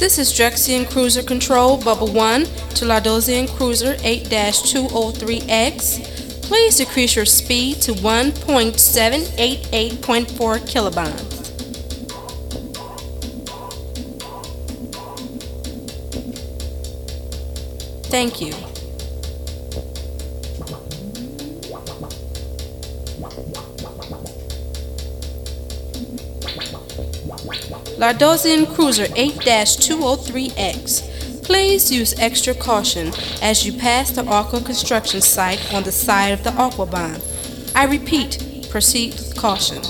This is Drexian Cruiser Control Bubble 1 to Lardosian Cruiser 8-203X. Please decrease your speed to 1.788.4 kilobahn. Thank you. Lardosian Cruiser 8-203X. Please use extra caution as you pass the Aqua construction site on the side of the Aquabahn. I repeat, proceed with caution.